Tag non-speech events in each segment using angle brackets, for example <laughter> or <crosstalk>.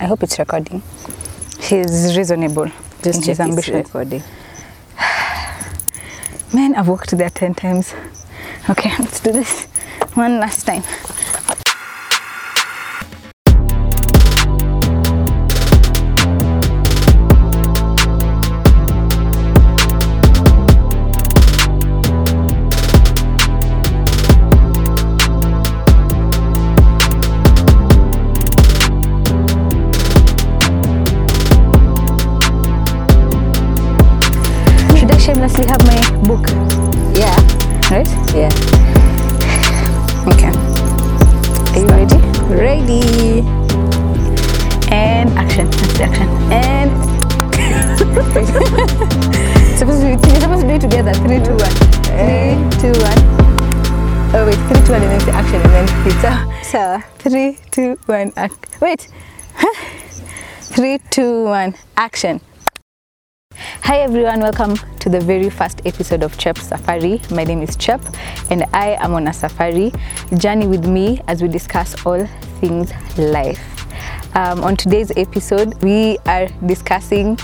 I hope it's recording. He's reasonable Just in his ambition. recording. <sighs> Man, I've walked there 10 times. Okay, <laughs> let's do this one last time. Three, two, one. Wait. <laughs> three, two, one. Action. Hi everyone, welcome to the very first episode of Chep Safari. My name is Chep and I am on a safari. Journey with me as we discuss all things life. Um, on today's episode, we are discussing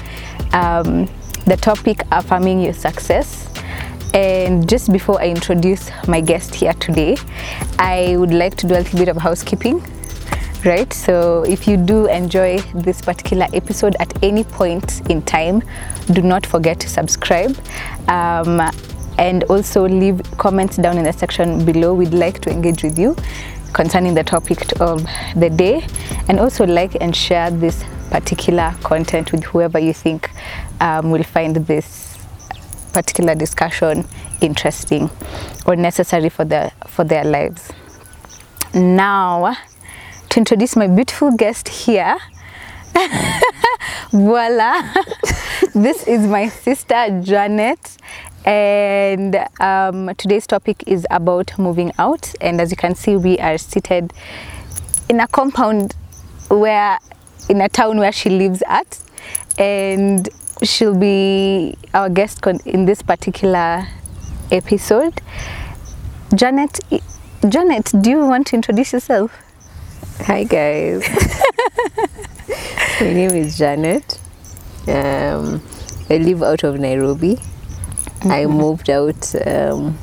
um, the topic affirming your success. And just before I introduce my guest here today, I would like to do a little bit of housekeeping right? So if you do enjoy this particular episode at any point in time, do not forget to subscribe. Um, and also leave comments down in the section below. We'd like to engage with you concerning the topic of the day, and also like and share this particular content with whoever you think um, will find this particular discussion interesting or necessary for their for their lives. Now, to introduce my beautiful guest here. <laughs> Voila! <laughs> this is my sister Janet, and um, today's topic is about moving out. And as you can see, we are seated in a compound where, in a town where she lives at, and she'll be our guest in this particular episode. Janet, Janet, do you want to introduce yourself? hi guys. My name is Janet. Um, I live out of Nairobi. I moved out. Um,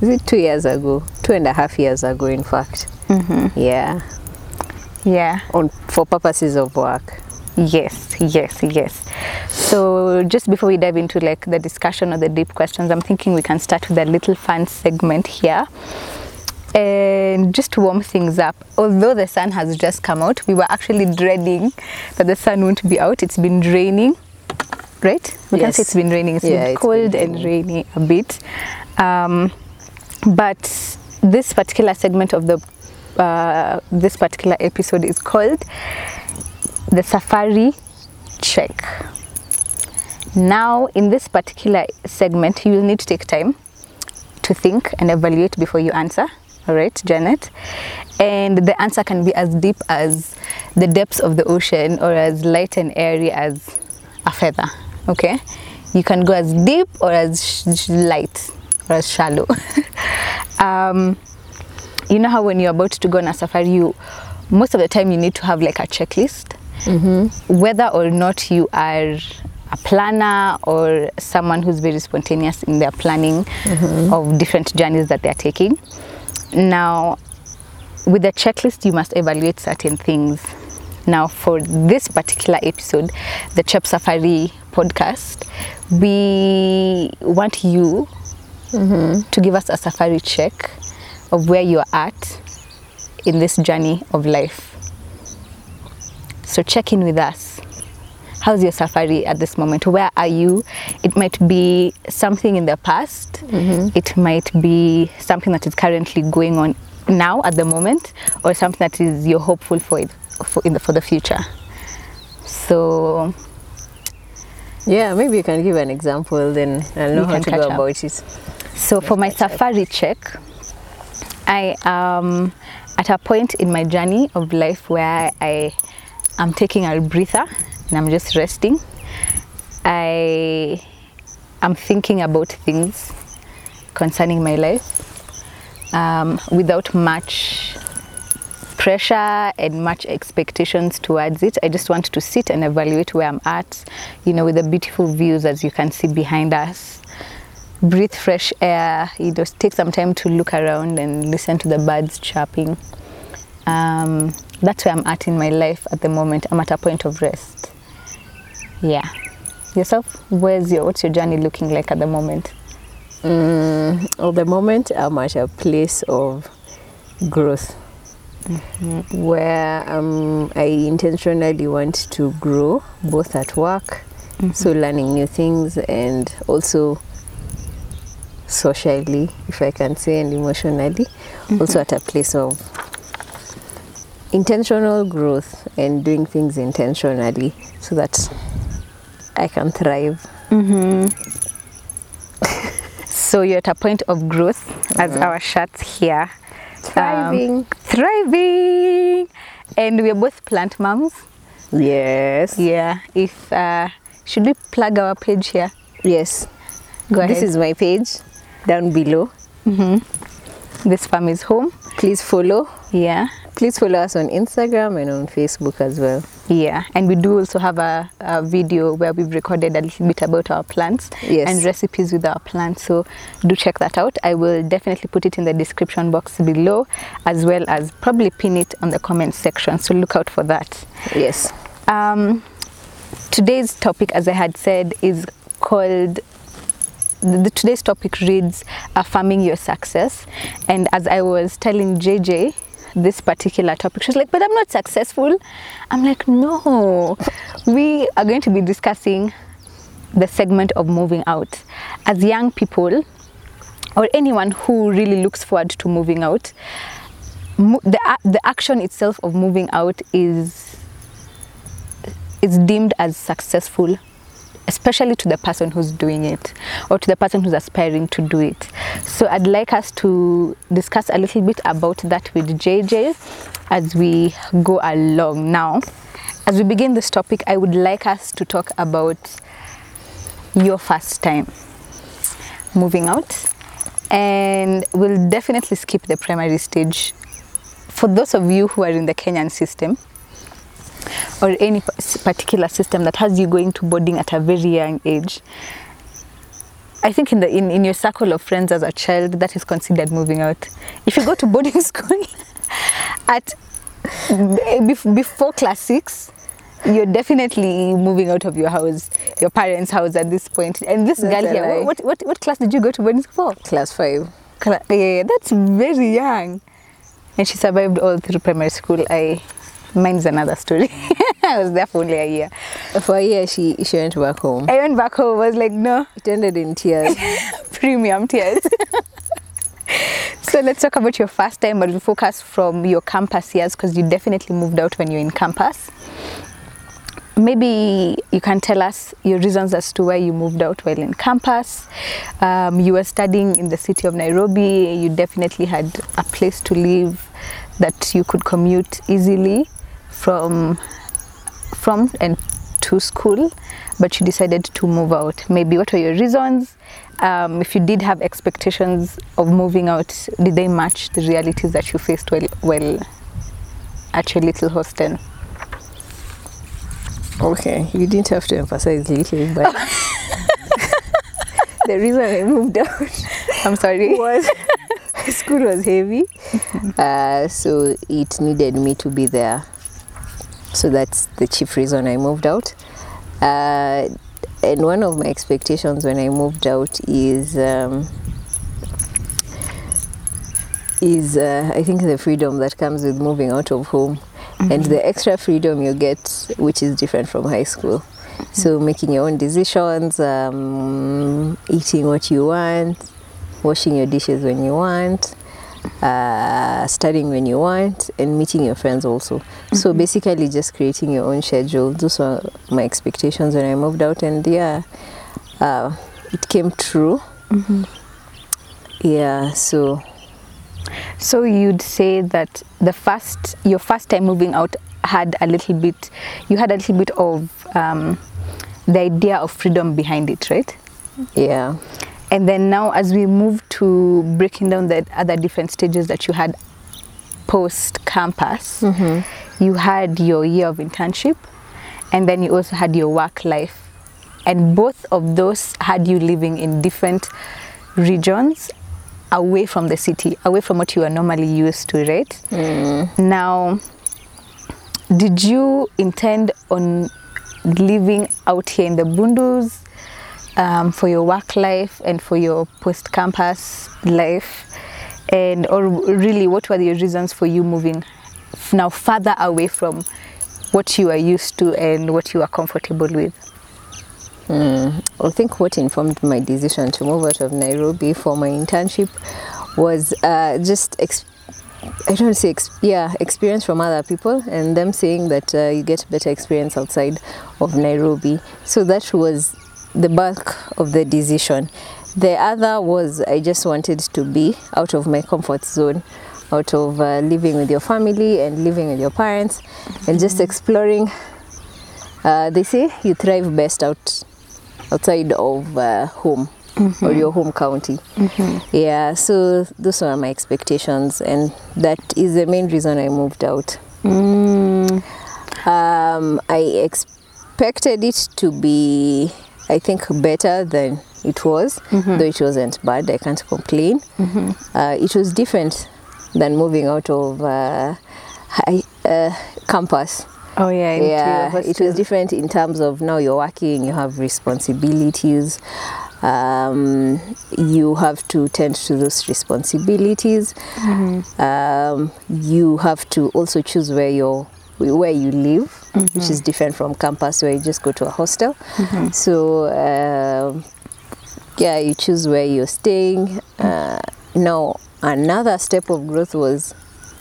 is it two years ago? Two and a half years ago, in fact. Yeah. Yeah. On for purposes of work. Yes, yes, yes. So just before we dive into like the discussion or the deep questions, I'm thinking we can start with a little fun segment here. And just to warm things up, although the sun has just come out, we were actually dreading that the sun won't be out. It's been raining, right? We can say it's been raining. It's Yeah, been it's been cold and rainy a bit. Um, but this particular segment of the uh, this particular episode is called the safari check. Now, in this particular segment, you will need to take time to think and evaluate before you answer. All right, Janet. And the answer can be as deep as the depths of the ocean or as light and airy as a feather. Okay? You can go as deep or as light or as shallow. <laughs> um, you know how when you're about to go on a safari, you most of the time you need to have like a checklist. Mm-hmm. Whether or not you are a planner or someone who's very spontaneous in their planning mm-hmm. of different journeys that they're taking. Now, with the checklist, you must evaluate certain things. Now, for this particular episode, the Chep Safari podcast, we want you mm-hmm. to give us a safari check of where you're at in this journey of life. So check in with us. How's your safari at this moment? Where are you? It might be something in the past. Mm-hmm. It might be something that is currently going on now at the moment, or something that is you're hopeful for it for the, for the future. So Yeah, maybe you can give an example, then I'll know how to go up. about it. So for my safari check, I am at a point in my journey of life where I am taking a breather and I'm just resting. I am thinking about things concerning my life um, without much pressure and much expectations towards it. I just want to sit and evaluate where I'm at, you know, with the beautiful views as you can see behind us. Breathe fresh air, you know, take some time to look around and listen to the birds chirping. Um, that's where I'm at in my life at the moment. I'm at a point of rest. Yeah. Yourself, where's your what's your journey looking like at the moment? Mm, at the moment, I'm at a place of growth where um, I intentionally want to grow both at work, so learning new things, and also socially, if I can say, and emotionally, also at a place of intentional growth and doing things intentionally so that I can thrive. Mm-hmm. So you're at a point of growth, as mm-hmm. our shirts here. Um, thriving. thriving. And we're both plant moms. Yes. Yeah. If uh, should we plug our page here? Yes. Go ahead. This is my page down below. Mm-hmm. this farm is home. Please follow. Yeah. Please follow us on Instagram and on Facebook as well. Yeah, and we do also have a, a video where we've recorded a little bit about our plants Yes. and recipes with our plants. So do check that out. I will definitely put it in the description box below, as well as probably pin it on the comment section. So look out for that. Yes. Um, today's topic, as I had said, is called. The, the- today's topic reads affirming your success, and as I was telling JJ this particular topic, She's like, "But I'm not successful." I'm like, "No, we are going to be discussing the segment of moving out as young people." Or anyone who really looks forward to moving out, the, the action itself of moving out is is deemed as successful especially to the person who's doing it or to the person who's aspiring to do it. So i'd like us to discuss a little bit about that with jj as we go along. Now as we begin this topic i would like us to talk about your first time moving out. And we'll definitely skip the primary stage. For those of you who are in the kenyan system or any particular system that has you going to boarding at a very young age i think in the in, in your circle of friends as a child that is considered moving out if you go to boarding <laughs> school at before class 6 you're definitely moving out of your house your parents house at this point and this That's girl here what, what what class did you go to boarding school for Class 5. Cla- yeah, that's very young. And she survived all through primary school. I mine's another story. <laughs> I was there for only a year. For a year, she, she went back home. I went back home, I was like, no, It ended in tears. <laughs> premium tears. <laughs> so let's talk about your first time, but we focus from your campus years because you definitely moved out when you're in campus. Maybe you can tell us your reasons as to why you moved out while in campus. Um, you were studying in the city of Nairobi. You definitely had a place to live that you could commute easily from from and to school, but you decided to move out. Maybe what were your reasons? Um, if you did have expectations of moving out, did they match the realities that you faced while, while at your little hostel? okay, you didn't have to emphasize little, but <laughs> the reason I moved out I'm sorry. was <laughs> school was heavy, <laughs> uh, so it needed me to be there. So that's the chief reason I moved out. Uh, and one of my expectations when I moved out is um, is uh, I think the freedom that comes with moving out of home and the extra freedom you get, which is different from high school. So making your own decisions, um, eating what you want, washing your dishes when you want, uh, studying when you want, and meeting your friends also. So basically, just creating your own schedule. Those were my expectations when I moved out, and yeah, uh, it came true. Yeah, so So you'd say that the first, your first time moving out had a little bit, you had a little bit of um, the idea of freedom behind it, right? yeah, And then now, as we move to breaking down the other different stages that you had post campus, mm-hmm. you had your year of internship and then you also had your work life. And both of those had you living in different regions away from the city, away from what you are normally used to, right? Mm. Now, did you intend on living out here in the Bundus um, for your work life and for your post campus life? And, or really, what were the reasons for you moving now further away from what you are used to and what you are comfortable with? I think what informed my decision to move out of Nairobi for my internship was uh, just ex- I don't say yeah experience from other people and them saying that uh, you get better experience outside of Nairobi. So that was the bulk of the decision. The other was I just wanted to be out of my comfort zone, out of uh, living with your family and living with your parents, and just exploring uh, they say you thrive best out outside of uh, home or your home county. Yeah, so those were my expectations, and that is the main reason I moved out. Um, I expected it to be, I think, better than it was, though it wasn't bad. I can't complain. Uh, it was different than moving out of uh, high, uh, campus. Oh, yeah, into yeah it was different in terms of now you're working you have responsibilities um, you have to tend to those responsibilities. Um, you have to also choose where you're where you live which is different from campus where you just go to a hostel. So um, yeah you choose where you're staying. Uh, now another step of growth was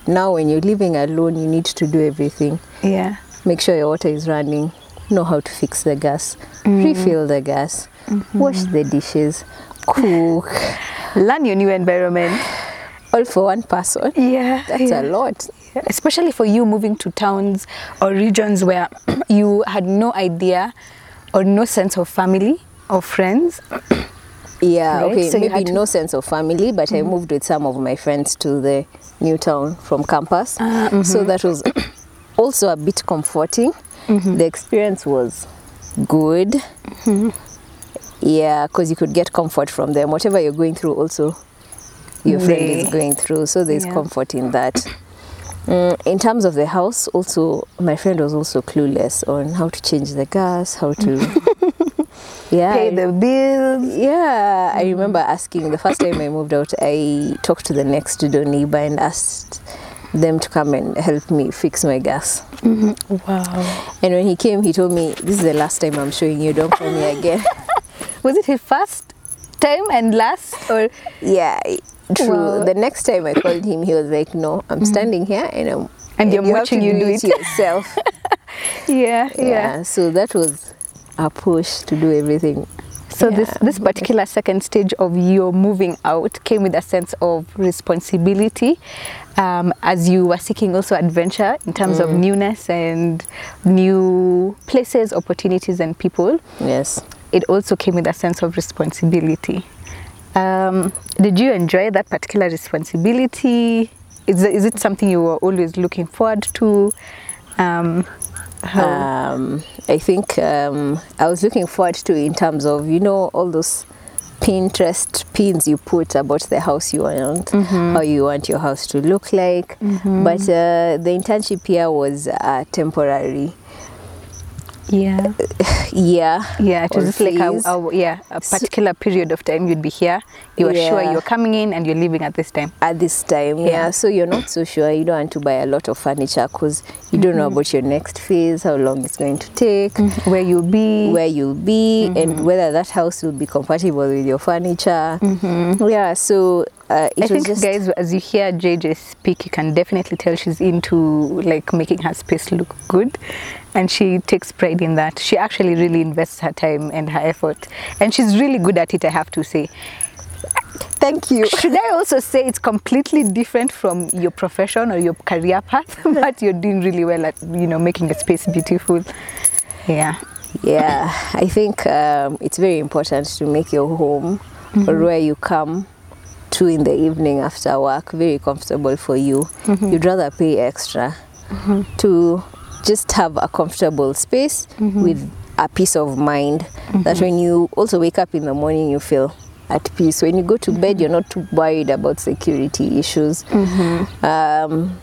now when you're living alone you need to do everything. Yeah. make sure your water is running, know how to fix the gas, refill the gas, wash the dishes, cook, Learn your new environment. All for one person. Yeah. That's yeah. a lot. especially for you moving to towns or regions where <clears throat> you had no idea or no sense of family or friends. <clears throat> Yeah, Right, okay, so maybe no sense of family, but I mm-hmm. moved with some of my friends to the new town from campus. Ah, so mm-hmm. that was <clears throat> also a bit comforting. Mm-hmm. The experience was good. Yeah, because you could get comfort from them. Whatever you're going through, also your friend is going through. So there's Yeah. comfort in that. Mm, in terms of the house, also my friend was also clueless on how to change the gas, how to <laughs> yeah Pay the bills. yeah, I remember asking the first time I moved out, I talked to the next door neighbor and asked them to come and help me fix my gas. Wow. And when he came, he told me, This is the last time I'm showing you, don't call me again. <laughs> Was it his first time and last or yeah, true. Wow. The next time I called him, he was like, No, I'm standing here and I'm And you're you watching you do it it." yourself. <laughs> yeah, yeah. yeah, so that was a push to do everything. So this Yeah. this particular second stage of your moving out came with a sense of responsibility, um, as you were seeking also adventure in terms of newness and new places, opportunities, and people. Yes. It also came with a sense of responsibility. Um, did you enjoy that particular responsibility? Is, it- is it something you were always looking forward to? Um, um, I think um, I was looking forward to in terms of you know all those Pinterest pins you put about the house you want, how you want your house to look like. But uh, the internship here was uh, temporary. Yeah. Yeah, Yeah, it was just like a, a yeah a particular period of time you'd be here. You are sure you're coming in and you're leaving at this time. at this time yeah. Yeah. so you're not so sure you don't want to buy a lot of furniture because you don't know mm-hmm. about your next phase how long it's going to take mm-hmm. Where you'll be. where you'll be and mm-hmm. whether that house will be compatible with your furniture yeah so uh, I think just guys, as you hear JJ speak, you can definitely tell she's into like making her space look good, and she takes pride in that. She actually really invests her time and her effort, and she's really good at it. I have to say. thank you <laughs> Should I also say it's completely different from your profession or your career path, <laughs> but you're doing really well at you know making a space beautiful. Yeah. yeah i think um, it's very important to make your home or where you come two in the evening after work, very comfortable for you. Mm-hmm. You'd rather pay extra mm-hmm. to just have a comfortable space mm-hmm. with a peace of mind that when you also wake up in the morning, you feel at peace. When you go to bed, you're not too worried about security issues. Um,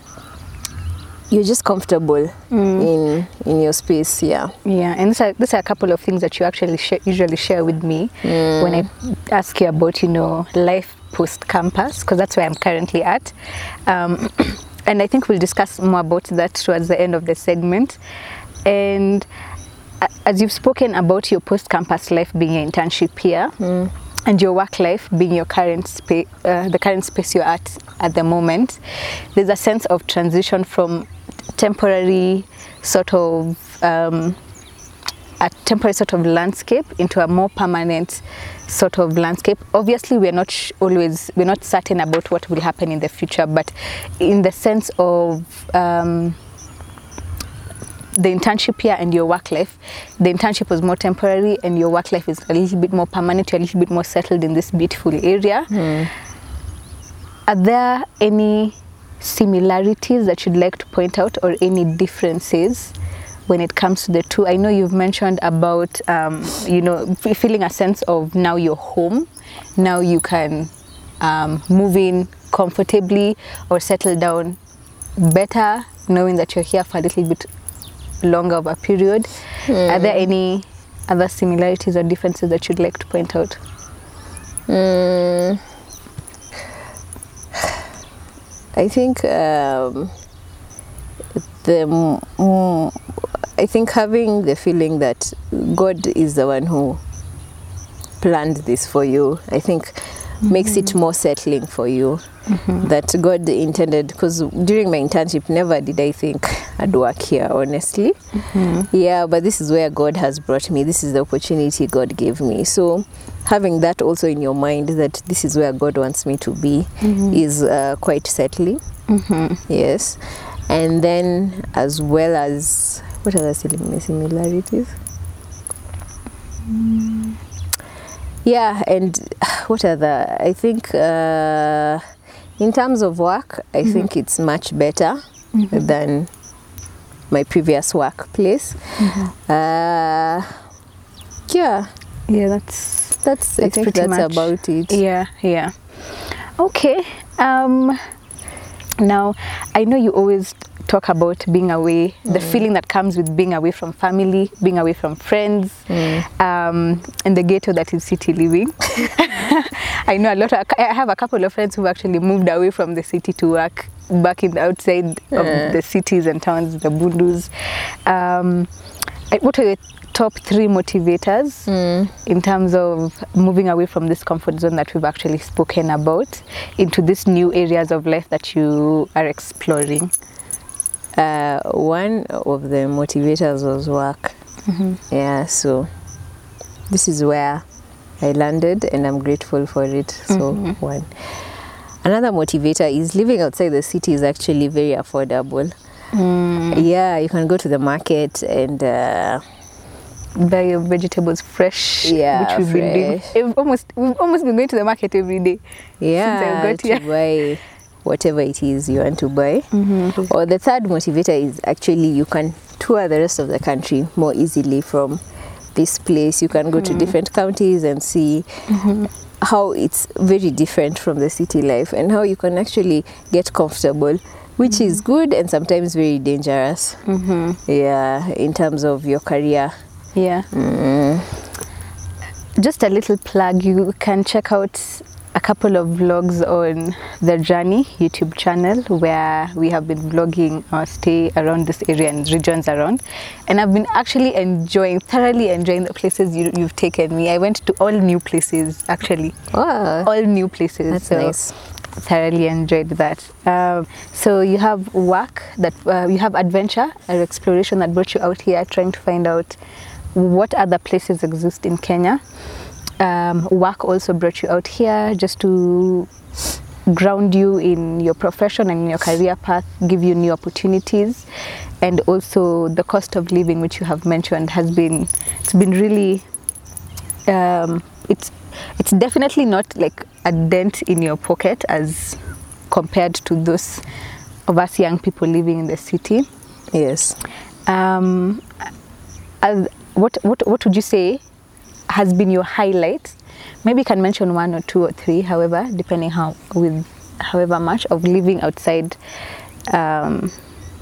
you're just comfortable mm. in in your space. Yeah. Yeah, and these are, these are a couple of things that you actually share, usually share with me mm. when I ask you about, you know, life post campus, because that's where I'm currently at. Um, <clears throat> and I think we'll discuss more about that towards the end of the segment. And as you've spoken about your post campus life being an internship here, and your work life being your current uh, the current space you're at at the moment, there's a sense of transition from temporary sort of um, a temporary sort of landscape into a more permanent sort of landscape. Obviously, we're not always we're not certain about what will happen in the future, but in the sense of um, the internship here and your work life, the internship was more temporary, and your work life is a little bit more permanent. You're a little bit more settled in this beautiful area. Are there any similarities that you'd like to point out, or any differences? When it comes to the two i know you've mentioned about um, you know feeling a sense of now you're home now you can um, move in comfortably or settle down better knowing that you're here for a little bit longer of a period. Are there any other similarities or differences that you'd like to point out? Mm, I think um, the I think having the feeling that God is the one who planned this for you, I think makes it mm-hmm. more settling for you. Mm-hmm. That God intended, because during my internship, never did I think I'd work here, honestly. Mm-hmm. Yeah, but this is where God has brought me. This is the opportunity God gave me. So, having that also in your mind that this is where God wants me to be is uh, quite settling. Yes. And then, as well as what other sim- similarities? Yeah, and <sighs> what other? I think uh, in terms of work, I think it's much better than my previous workplace. Uh, yeah, yeah that's that's, I That's think pretty that's much- about it. Yeah, yeah. Okay. Um now I know you always talk about being away, the feeling that comes with being away from family, being away from friends, um, and the ghetto that is city living. <laughs> I know a lot. Of, I have a couple of friends who've actually moved away from the city to work back in the outside of the cities and towns, the bundus. Um, what are your top three motivators hmm. in terms of moving away from this comfort zone that we've actually spoken about into these new areas of life that you are exploring? Uh, one of the motivators was work. Mm-hmm. Yeah, so this is where I landed, and I'm grateful for it. So mm-hmm. one. Another motivator is living outside the city is actually very affordable. Mm. Yeah, you can go to the market and uh, Buy your vegetables fresh, Yeah, which we've been doing. fresh. We've almost we've almost been going to the market every day. yeah, got to here. buy whatever it is you want to buy. Mm-hmm. Or the third motivator is actually you can tour the rest of the country more easily from this place. You can go to mm-hmm. different counties and see mm-hmm. how it's very different from the city life and how you can actually get comfortable. Which is good and sometimes very dangerous. Mm-hmm. Yeah, in terms of your career. Yeah. Mm. Just a little plug. You can check out a couple of vlogs on the Journey YouTube channel where we have been vlogging our stay around this area and regions around. And I've been actually enjoying, thoroughly enjoying the places you, you've taken me. I went to all new places actually, Wow. all new places. That's so nice. Thoroughly enjoyed that. Um, so you have work that uh, you have adventure or exploration that brought you out here, trying to find out what other places exist in Kenya. Um, work also brought you out here just to ground you in your profession and in your career path, give you new opportunities, and also the cost of living, which you have mentioned, has been it's been really um, it's it's definitely not like a dent in your pocket as compared to those of us young people living in the city. Yes. Um, as, what, what, what would you say has been your highlight? Maybe you can mention one or two or three, however, depending how with however much of living outside um,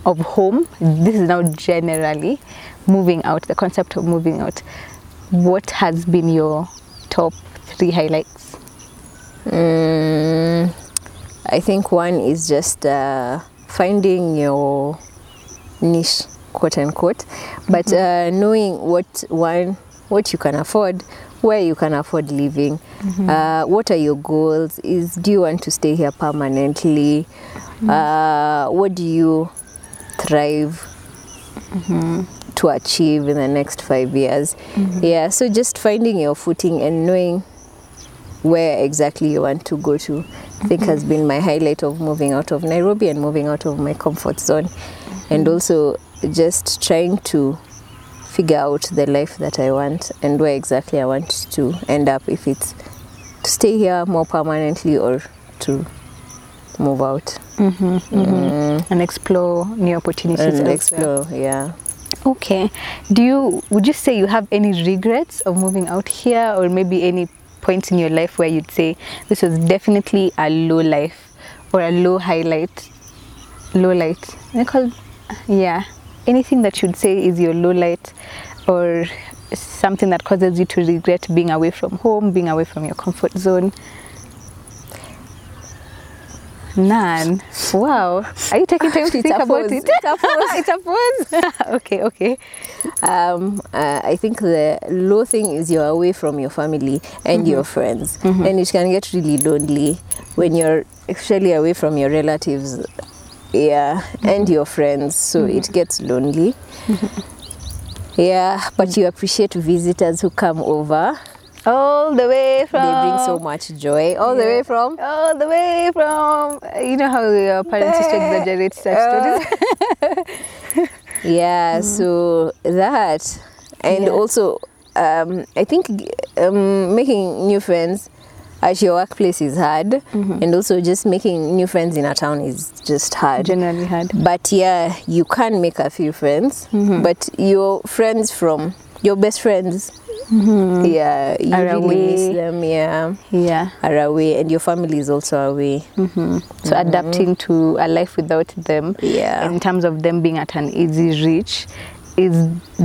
of home. This is now generally moving out, the concept of moving out. What has been your top three highlights? Mm, I think one is just uh, finding your niche, quote unquote, but uh, knowing what one what you can afford, where you can afford living, uh, what are your goals? Is do you want to stay here permanently? Uh, what do you thrive to achieve in the next five years? Yeah, so just finding your footing and knowing where exactly you want to go to. I think has been my highlight of moving out of Nairobi and moving out of my comfort zone. And also just trying to figure out the life that I want and where exactly I want to end up if it's to stay here more permanently or to move out. Mm-hmm, mm-hmm. Mm. And explore new opportunities. and explore yeah. Okay. Do you would you say you have any regrets of moving out here or maybe any points in your life where you'd say this was definitely a low life or a low highlight? Low light. Call yeah. Anything that you'd say is your low light or something that causes you to regret being away from home, being away from your comfort zone? None. Wow. Are you taking time to think about it? It's a pause. it's a pause. okay, okay. um, uh, I think the low thing is you're away from your family and your friends, and it can get really lonely when you're actually away from your relatives, yeah, and your friends. So it gets lonely. <laughs> Yeah, but you appreciate visitors who come over. All the way from. They bring so much joy all the way from. All the way from. You know how your parents used to exaggerate such stories. Yeah, <laughs> so that, and Yeah. also, um, I think um, making new friends at your workplace is hard, and also just making new friends in a town is just hard. Generally hard. But yeah, you can make a few friends, Mm-hmm. but your friends from your best friends, yeah, you. Are really miss them. Yeah, Yeah. are away, and your family is also away. So adapting to a life without them, Yeah. in terms of them being at an easy reach, is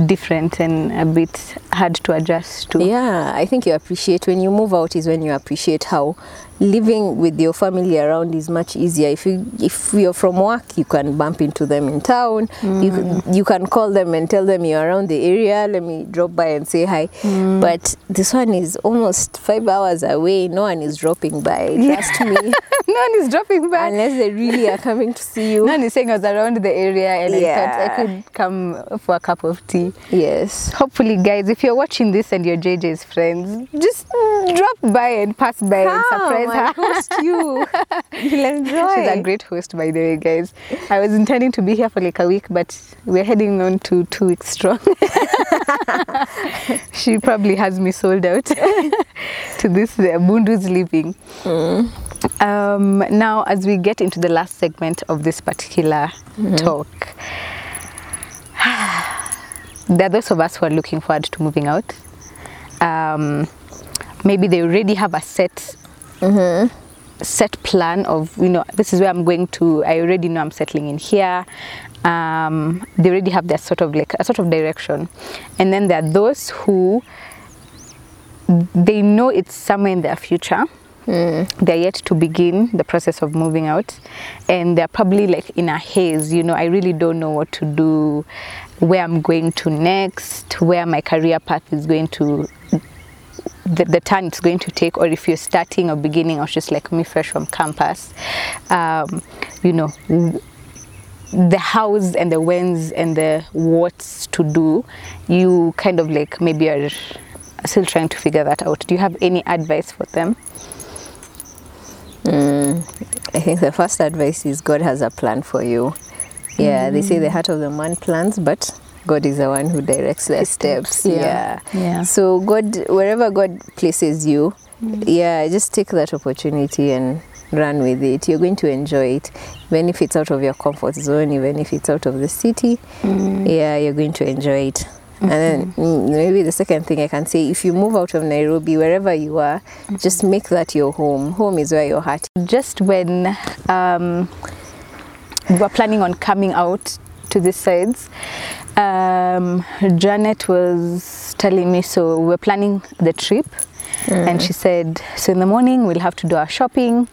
different and a bit hard to adjust to. Yeah, I think you appreciate when you move out is when you appreciate how living with your family around is much easier. If you if you're from work, you can bump into them in town. You mm. you can call them and tell them you're around the area. Let me drop by and say hi. Mm. But this one is almost five hours away. No one is dropping by. Trust me, <laughs> no one is dropping by. unless they really are coming to see you. No one is saying I was around the area and I thought I could come for a cup of tea. Yes. Hopefully, guys, if you're watching this and you're JJ's friends, just drop by and pass by and surprise her. host you. <laughs> You'll enjoy. She's a great host, by the way, guys. I was intending to be here for like a week, but we're heading on to two weeks strong. <laughs> she probably has me sold out <laughs> to this uh, Bundu's living. Um, now, as we get into the last segment of this particular talk, there are those of us who are looking forward to moving out. Um, maybe they already have a set set plan of you know this is where I'm going to. I already know I'm settling in here. Um, they already have their sort of like a sort of direction, and then there are those who they know it's somewhere in their future. They're yet to begin the process of moving out, and they're probably like in a haze. You know, I really don't know what to do, where I'm going to next, where my career path is going to the, the turn it's going to take, or if you're starting or beginning, or just like me, fresh from campus, um, you know, the hows and the whens and the what's to do, you kind of like maybe are still trying to figure that out. Do you have any advice for them? Mm. I think the first advice is God has a plan for you. Yeah, they say the heart of the man plans, but God is the one who directs their steps. yeah. Yeah. Yeah. So God, wherever God places you, mm. yeah, just take that opportunity and run with it. You're going to enjoy it, even if it's out of your comfort zone, even if it's out of the city. Mm. Yeah, you're going to enjoy it. And then mm, maybe the second thing I can say, if you move out of Nairobi, wherever you are, just make that your home. Home is where your heart. is. just when um, we were planning on coming out to the sides, um, Janet was telling me, so we were planning the trip, and she said, so in the morning we'll have to do our shopping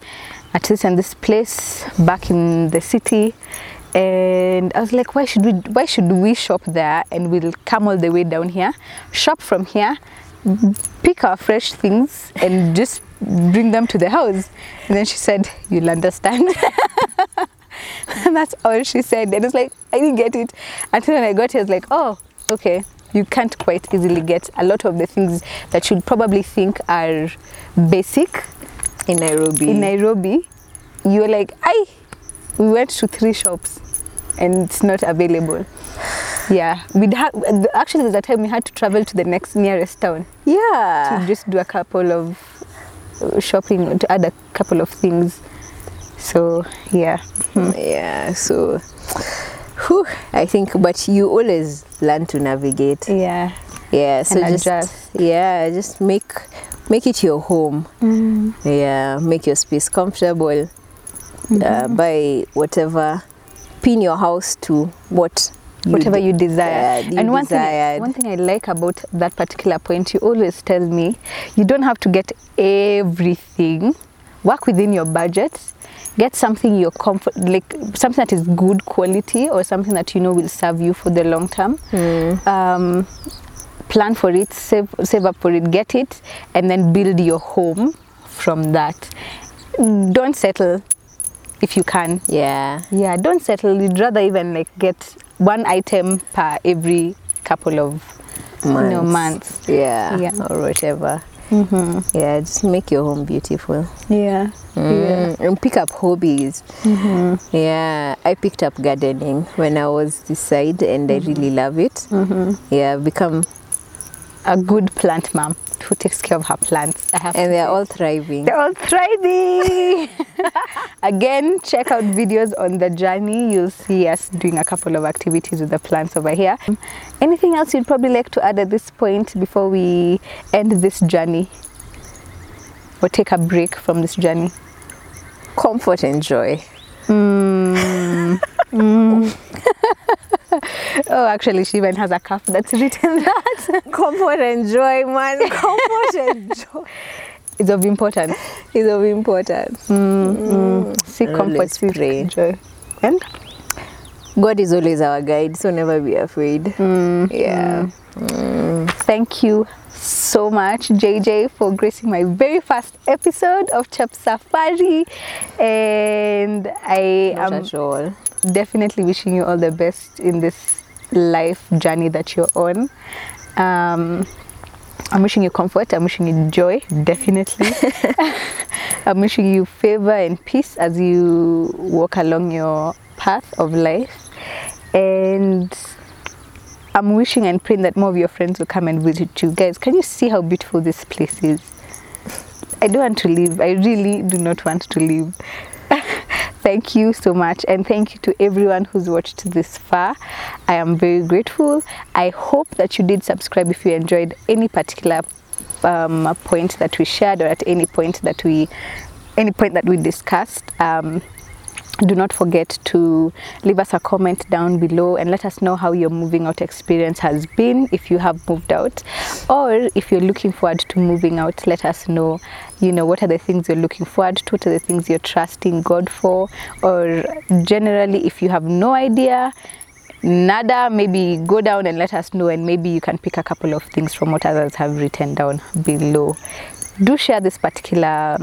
at this and this place back in the city. And I was like, why should we? Why should we shop there? And we'll come all the way down here, shop from here, pick our fresh things, and just bring them to the house. And then she said, "You'll understand." and <laughs> that's all she said. And it's like I didn't get it until when I got here. I was like, "Oh, okay." You can't quite easily get a lot of the things that you'd probably think are basic In Nairobi. in Nairobi. You're like, I. We went to three shops, and it's not available. Yeah, we'd have actually there's a time we had to travel to the next nearest town yeah. to just do a couple of uh, shopping to add a couple of things. So yeah, Yeah, so whew, I think, but you always learn to navigate. yeah, Yeah, so And just adjust. yeah, just make make it your home. Yeah, make your space comfortable. Uh, buy whatever, pin your house to what whatever de- you desire. you and one thing, one thing I like about that particular point, you always tell me you don't have to get everything. Work within your budget. Get something you're comfort like something that is good quality or something that you know will serve you for the long term. Um, plan for it, save save up for it, get it, and then build your home from that. Don't settle if you can. Yeah, Yeah, don't settle. You'd rather even like get one item per every couple of you know, months. Yeah, Yeah. or whatever. Yeah, just make your home beautiful. Yeah. Mm, and pick up hobbies. Mm-hmm. Yeah, I picked up gardening when I was this side, and I really Mm-hmm. love it. Yeah, I've become, A good plant mom who takes care of her plants. I have and they're all thriving. They're all thriving. <laughs> <laughs> Again, check out videos on the journey. You'll see us doing a couple of activities with the plants over here. Anything else you'd probably like to add at this point before we end this journey or take a break from this journey? Comfort and joy. Mm. Mm. <laughs> Oh, actually, she even has a cup that's written that. <laughs> Comfort and joy, man. Comfort and joy It's of importance. It's of importance. Mm, mm. Mm. Seek Always comfort, seek pray. joy. And God is always our guide, so never be afraid. Yeah. Thank you so much, JJ, for gracing my very first episode of Chep Safari. And I Not am all. definitely wishing you all the best in this life journey that you're on. Um, I'm wishing you comfort. I'm wishing you joy, definitely. <laughs> I'm wishing you favor and peace as you walk along your path of life. And I'm wishing and praying that more of your friends will come and visit you. Guys, can you see how beautiful this place is? I don't want to leave. I really do not want to leave. <laughs> thank you so much. And thank you to everyone who's watched this far. I am very grateful. I hope that you did subscribe if you enjoyed any particular um, point that we shared or at any point that we any point that we discussed. Um, do not forget to leave us a comment down below and let us know how your moving out experience has been if you have moved out. Or if you're looking forward to moving out let us know you know what are the things you're looking forward to what are the things you're trusting god for. Or generally if you have no idea nada maybe go down and let us know and maybe you can pick a couple of things from what others have written down below. Do share this particular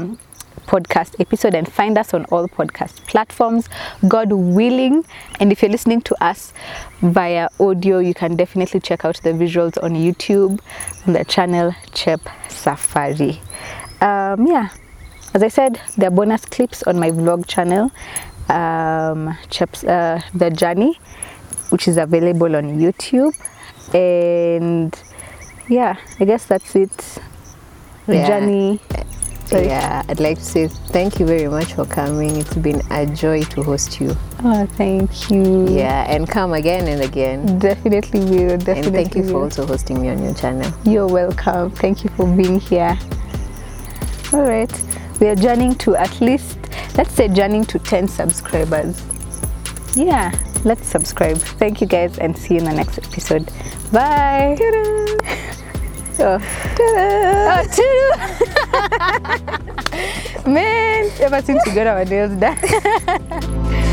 podcast episode and find us on all podcast platforms. God willing and if you're listening to us via audio you can definitely check out the visuals on youtube on the channel chep safari. Um, yeah as i said there are bonus clips on my vlog channel um, Chep's, uh, the journey which is available on youtube. And yeah i guess that's it. The Yeah. journey Sorry. Yeah, I'd like to say thank you very much for coming. It's been a joy to host you. Oh, thank you. Yeah, and come again and again. Definitely will. Definitely. And thank you for also hosting me on your channel. You're welcome. Thank you for being here. All right. We are journeying to at least, let's say, journeying to 10 subscribers. Yeah, let's subscribe. Thank you guys and see you in the next episode. Bye. <laughs> Oh, Ta-da! oh, toodoo. <laughs> Man, ever since we got our nails done. <laughs>